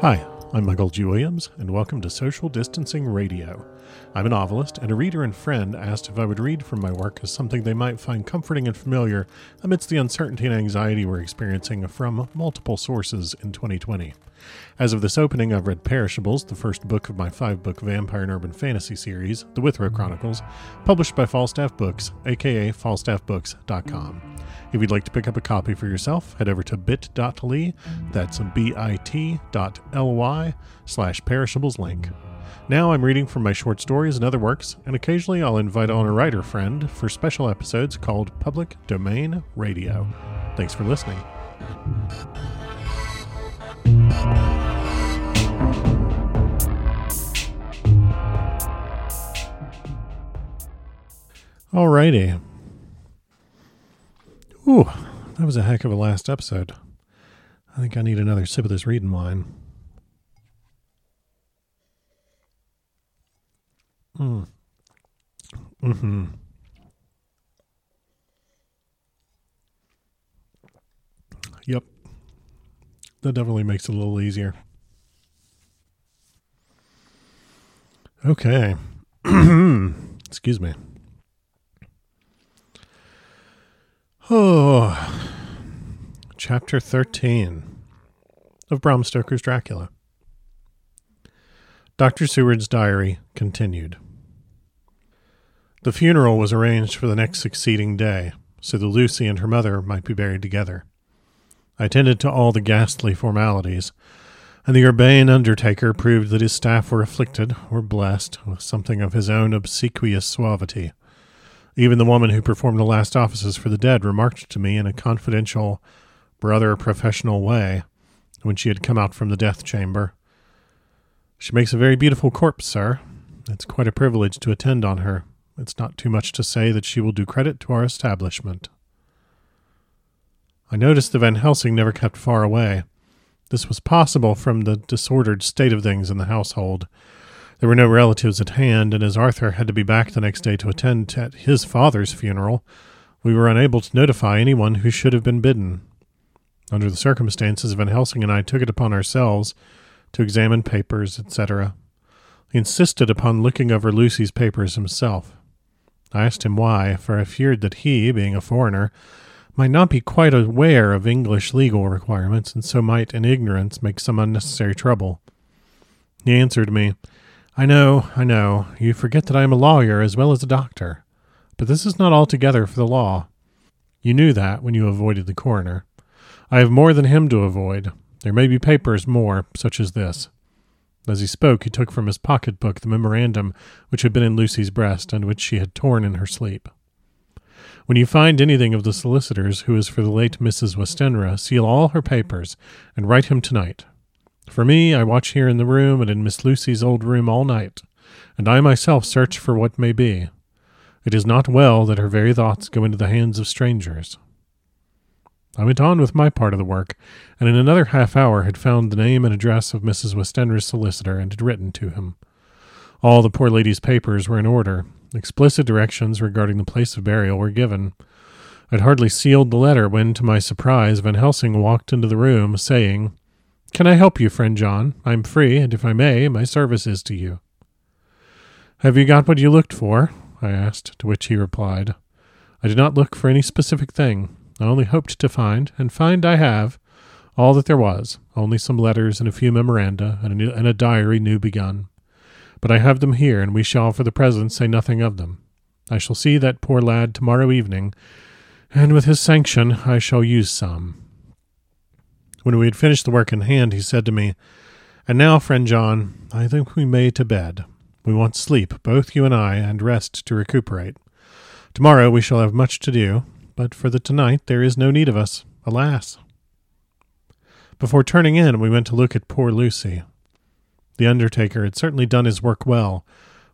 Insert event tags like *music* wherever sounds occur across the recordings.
Hi, I'm Michael G. Williams, and welcome to Social Distancing Radio. I'm a novelist, and a reader and friend asked if I would read from my work as something they might find comforting and familiar amidst the uncertainty and anxiety we're experiencing from multiple sources in 2020. As of this opening, I've read Perishables, the first book of my five book vampire and urban fantasy series, The Withrow Chronicles, published by Falstaff Books, aka falstaffbooks.com. If you'd like to pick up a copy for yourself, head over to bit.ly, that's bit.ly slash perishables link. Now I'm reading from my short stories and other works, and occasionally I'll invite on a writer friend for special episodes called Public Domain Radio. Thanks for listening. Alrighty. Ooh, that was a heck of a last episode. I think I need another sip of this reading wine. Mm. Mm-hmm. Yep. That definitely makes it a little easier. Okay. *clears throat* Excuse me. Oh. Chapter 13 of Bram Stoker's Dracula. Dr. Seward's diary continued. The funeral was arranged for the next succeeding day, so that Lucy and her mother might be buried together. I attended to all the ghastly formalities, and the urbane undertaker proved that his staff were afflicted or blessed with something of his own obsequious suavity. Even the woman who performed the last offices for the dead remarked to me in a confidential, brother professional way when she had come out from the death chamber. She makes a very beautiful corpse, sir. It's quite a privilege to attend on her. It's not too much to say that she will do credit to our establishment. I noticed that Van Helsing never kept far away. This was possible from the disordered state of things in the household. There were no relatives at hand, and as Arthur had to be back the next day to attend at his father's funeral, we were unable to notify anyone who should have been bidden. Under the circumstances, Van Helsing and I took it upon ourselves to examine papers, etc. He insisted upon looking over Lucy's papers himself. I asked him why, for I feared that he, being a foreigner, might not be quite aware of English legal requirements, and so might, in ignorance, make some unnecessary trouble. He answered me, I know, I know, you forget that I am a lawyer as well as a doctor, but this is not altogether for the law. You knew that when you avoided the coroner. I have more than him to avoid. There may be papers more, such as this. As he spoke, he took from his pocket-book the memorandum which had been in Lucy's breast and which she had torn in her sleep. When you find anything of the solicitor's who is for the late Mrs. Westenra, seal all her papers and write him tonight. For me, I watch here in the room and in Miss Lucy's old room all night, and I myself search for what may be. It is not well that her very thoughts go into the hands of strangers. I went on with my part of the work, and in another half hour had found the name and address of Mrs. Westenra's solicitor and had written to him. All the poor lady's papers were in order. Explicit directions regarding the place of burial were given. I'd hardly sealed the letter when, to my surprise, Van Helsing walked into the room, saying, Can I help you, friend John? I'm free, and if I may, my service is to you. Have you got what you looked for? I asked, to which he replied, I did not look for any specific thing. I only hoped to find, and find I have, all that there was, only some letters and a few memoranda, and a, and a diary new begun. But I have them here, and we shall for the present say nothing of them. I shall see that poor lad tomorrow evening, and with his sanction I shall use some. When we had finished the work in hand, he said to me, And now, friend John, I think we may to bed. We want sleep, both you and I, and rest to recuperate. Tomorrow we shall have much to do, but for the tonight there is no need of us, alas. Before turning in, we went to look at poor Lucy. The undertaker had certainly done his work well,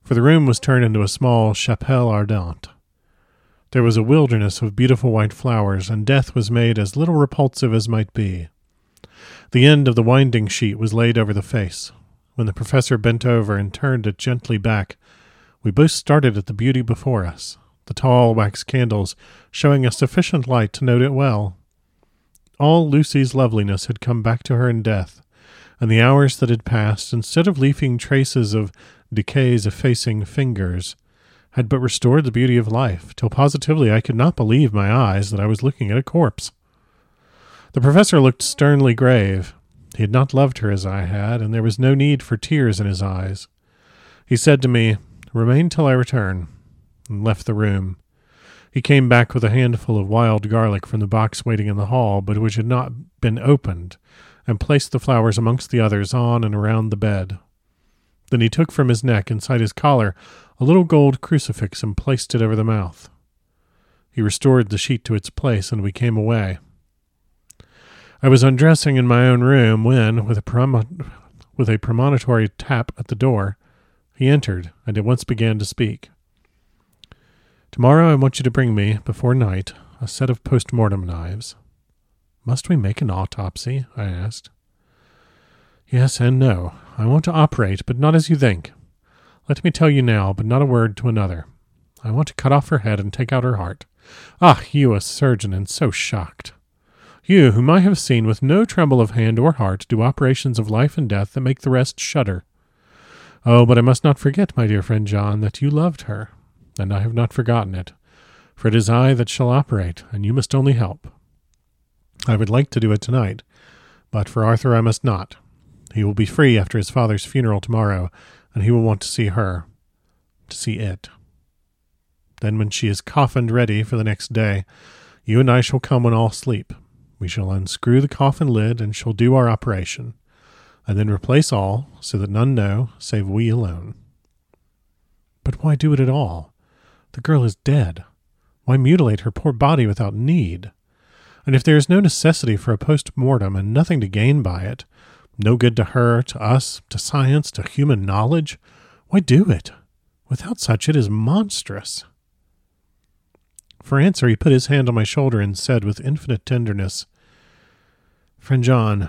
for the room was turned into a small chapelle ardente. There was a wilderness of beautiful white flowers, and death was made as little repulsive as might be. The end of the winding sheet was laid over the face. When the professor bent over and turned it gently back, we both started at the beauty before us the tall wax candles showing us sufficient light to note it well. all Lucy's loveliness had come back to her in death, and the hours that had passed, instead of leaving traces of decay's effacing fingers, had but restored the beauty of life, till positively I could not believe my eyes that I was looking at a corpse. The professor looked sternly grave. He had not loved her as I had, and there was no need for tears in his eyes. He said to me, Remain till I return, and left the room. He came back with a handful of wild garlic from the box waiting in the hall, but which had not been opened, and placed the flowers amongst the others on and around the bed. Then he took from his neck, inside his collar, a little gold crucifix and placed it over the mouth. He restored the sheet to its place, and we came away. I was undressing in my own room when, with a, with a premonitory tap at the door, he entered and at once began to speak. Tomorrow I want you to bring me, before night, a set of post mortem knives. Must we make an autopsy? I asked. Yes and no. I want to operate, but not as you think. Let me tell you now, but not a word to another. I want to cut off her head and take out her heart. Ah, you a surgeon and so shocked. You, whom I have seen with no tremble of hand or heart do operations of life and death that make the rest shudder. Oh, but I must not forget, my dear friend John, that you loved her, and I have not forgotten it, for it is I that shall operate, and you must only help. I would like to do it tonight, but for Arthur I must not. He will be free after his father's funeral tomorrow, and he will want to see her, to see it. Then, when she is coffined ready for the next day, you and I shall come when all sleep. We shall unscrew the coffin lid and shall do our operation, and then replace all, so that none know, save we alone. But why do it at all? The girl is dead. Why mutilate her poor body without need? And if there is no necessity for a post mortem and nothing to gain by it, no good to her, to us, to science, to human knowledge, why do it? Without such, it is monstrous. For answer, he put his hand on my shoulder and said with infinite tenderness, Friend John,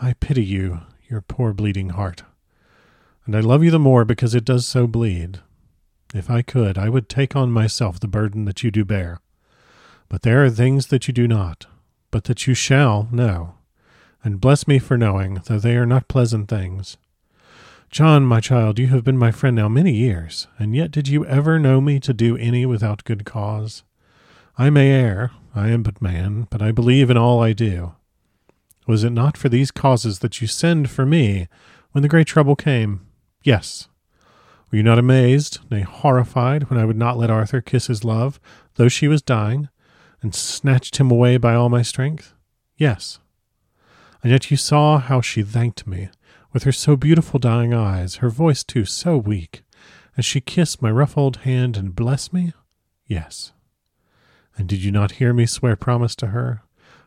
I pity you, your poor bleeding heart, and I love you the more because it does so bleed. If I could, I would take on myself the burden that you do bear. But there are things that you do not, but that you shall know and bless me for knowing, though they are not pleasant things. John, my child, you have been my friend now many years, and yet did you ever know me to do any without good cause? I may err, I am but man, but I believe in all I do. Was it not for these causes that you sent for me when the great trouble came? Yes. Were you not amazed, nay, horrified, when I would not let Arthur kiss his love, though she was dying, and snatched him away by all my strength? Yes. And yet you saw how she thanked me, with her so beautiful dying eyes, her voice too so weak, as she kissed my rough old hand and blessed me? Yes. And did you not hear me swear promise to her,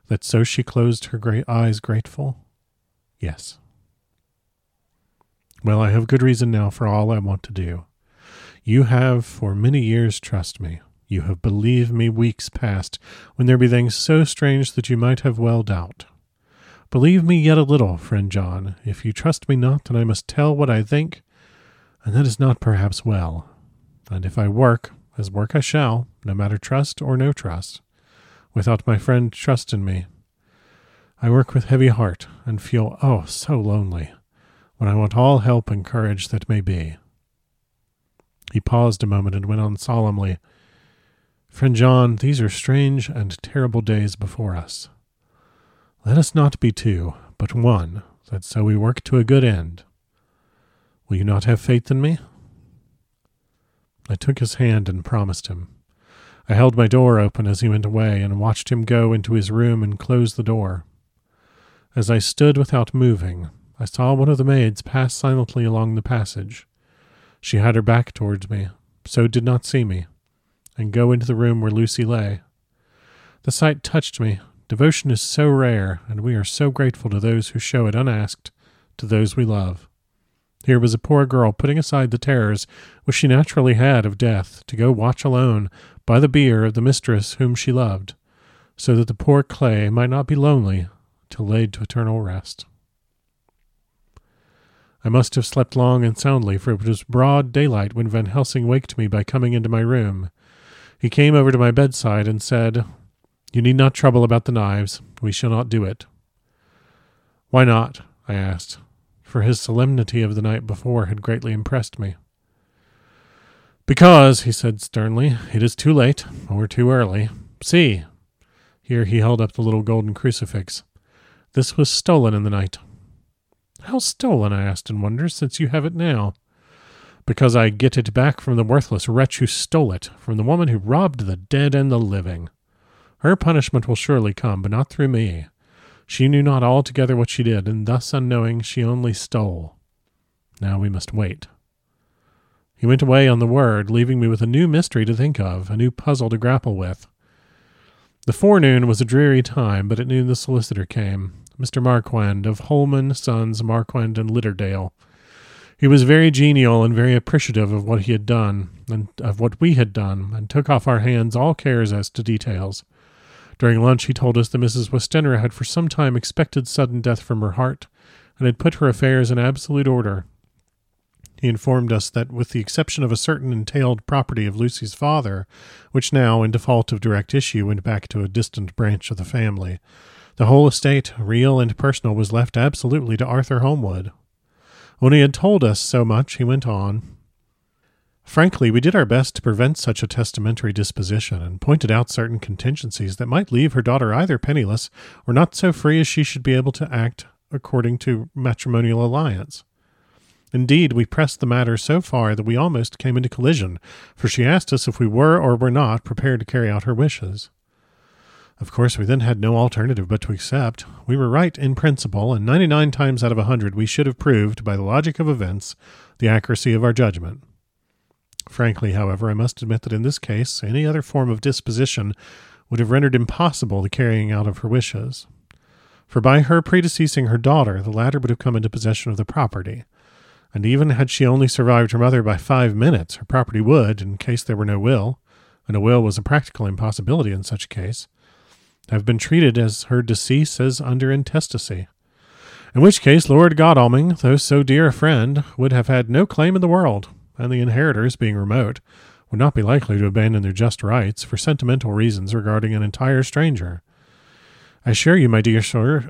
that so she closed her great eyes grateful? Yes. Well, I have good reason now for all I want to do. You have for many years trust me. You have believed me weeks past, when there be things so strange that you might have well doubt. Believe me yet a little, friend John. If you trust me not, then I must tell what I think, and that is not perhaps well. And if I work, as work I shall, no matter trust or no trust, without my friend trust in me, I work with heavy heart and feel, oh, so lonely, when I want all help and courage that may be. He paused a moment and went on solemnly, Friend John, these are strange and terrible days before us. Let us not be two, but one, that so we work to a good end. Will you not have faith in me? I took his hand and promised him. I held my door open as he went away and watched him go into his room and close the door. As I stood without moving, I saw one of the maids pass silently along the passage. She had her back towards me, so did not see me, and go into the room where Lucy lay. The sight touched me Devotion is so rare, and we are so grateful to those who show it unasked to those we love. Here was a poor girl putting aside the terrors which she naturally had of death to go watch alone by the bier of the mistress whom she loved, so that the poor clay might not be lonely till laid to eternal rest. I must have slept long and soundly, for it was broad daylight when Van Helsing waked me by coming into my room. He came over to my bedside and said, You need not trouble about the knives. We shall not do it. Why not? I asked, for his solemnity of the night before had greatly impressed me. Because, he said sternly, it is too late, or too early. See! Here he held up the little golden crucifix. This was stolen in the night. How stolen? I asked in wonder, since you have it now. Because I get it back from the worthless wretch who stole it, from the woman who robbed the dead and the living. Her punishment will surely come, but not through me. She knew not altogether what she did, and thus unknowing she only stole. Now we must wait. He went away on the word, leaving me with a new mystery to think of, a new puzzle to grapple with. The forenoon was a dreary time, but at noon the solicitor came, Mr. Marquand of Wholeman, Sons, Marquand, and Lidderdale. He was very genial and very appreciative of what he had done, and of what we had done, and took off our hands all cares as to details. During lunch, he told us that Mrs. Westenra had for some time expected sudden death from her heart, and had put her affairs in absolute order, he informed us that, with the exception of a certain entailed property of Lucy's father, which now, in default of direct issue, went back to a distant branch of the family, the whole estate, real and personal, was left absolutely to Arthur Holmwood. When he had told us so much, he went on. Frankly, we did our best to prevent such a testamentary disposition, and pointed out certain contingencies that might leave her daughter either penniless or not so free as she should be able to act according to matrimonial alliance. Indeed, we pressed the matter so far that we almost came into collision, for she asked us if we were or were not prepared to carry out her wishes. Of course, we then had no alternative but to accept. We were right in principle, and ninety nine times out of a hundred we should have proved, by the logic of events, the accuracy of our judgment. Frankly, however, I must admit that in this case, any other form of disposition would have rendered impossible the carrying out of her wishes. For by her predeceasing her daughter, the latter would have come into possession of the property, and even had she only survived her mother by five minutes, her property would, in case there were no will, and a will was a practical impossibility in such a case, have been treated as her decease as under intestacy. In which case, Lord Godalming, though so dear a friend, would have had no claim in the world, and the inheritors, being remote, would not be likely to abandon their just rights for sentimental reasons regarding an entire stranger. I assure you, my dear sir,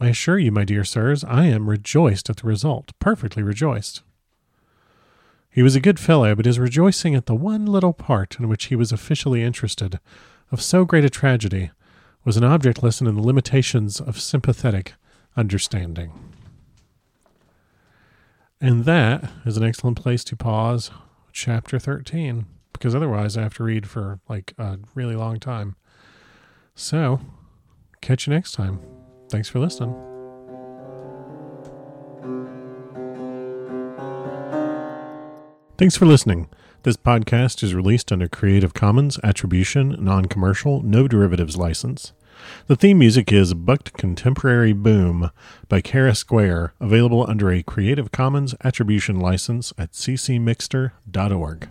I assure you, my dear sirs, I am rejoiced at the result, perfectly rejoiced. He was a good fellow, but his rejoicing at the one little part in which he was officially interested of so great a tragedy was an object lesson in the limitations of sympathetic understanding. And that is an excellent place to pause chapter 13, because otherwise I have to read for like a really long time. So, catch you next time. Thanks for listening. Thanks for listening. This podcast is released under Creative Commons Attribution, Non Commercial, No Derivatives license. The theme music is Bucked Contemporary Boom by Kara Square, available under a Creative Commons Attribution license at ccmixter.org.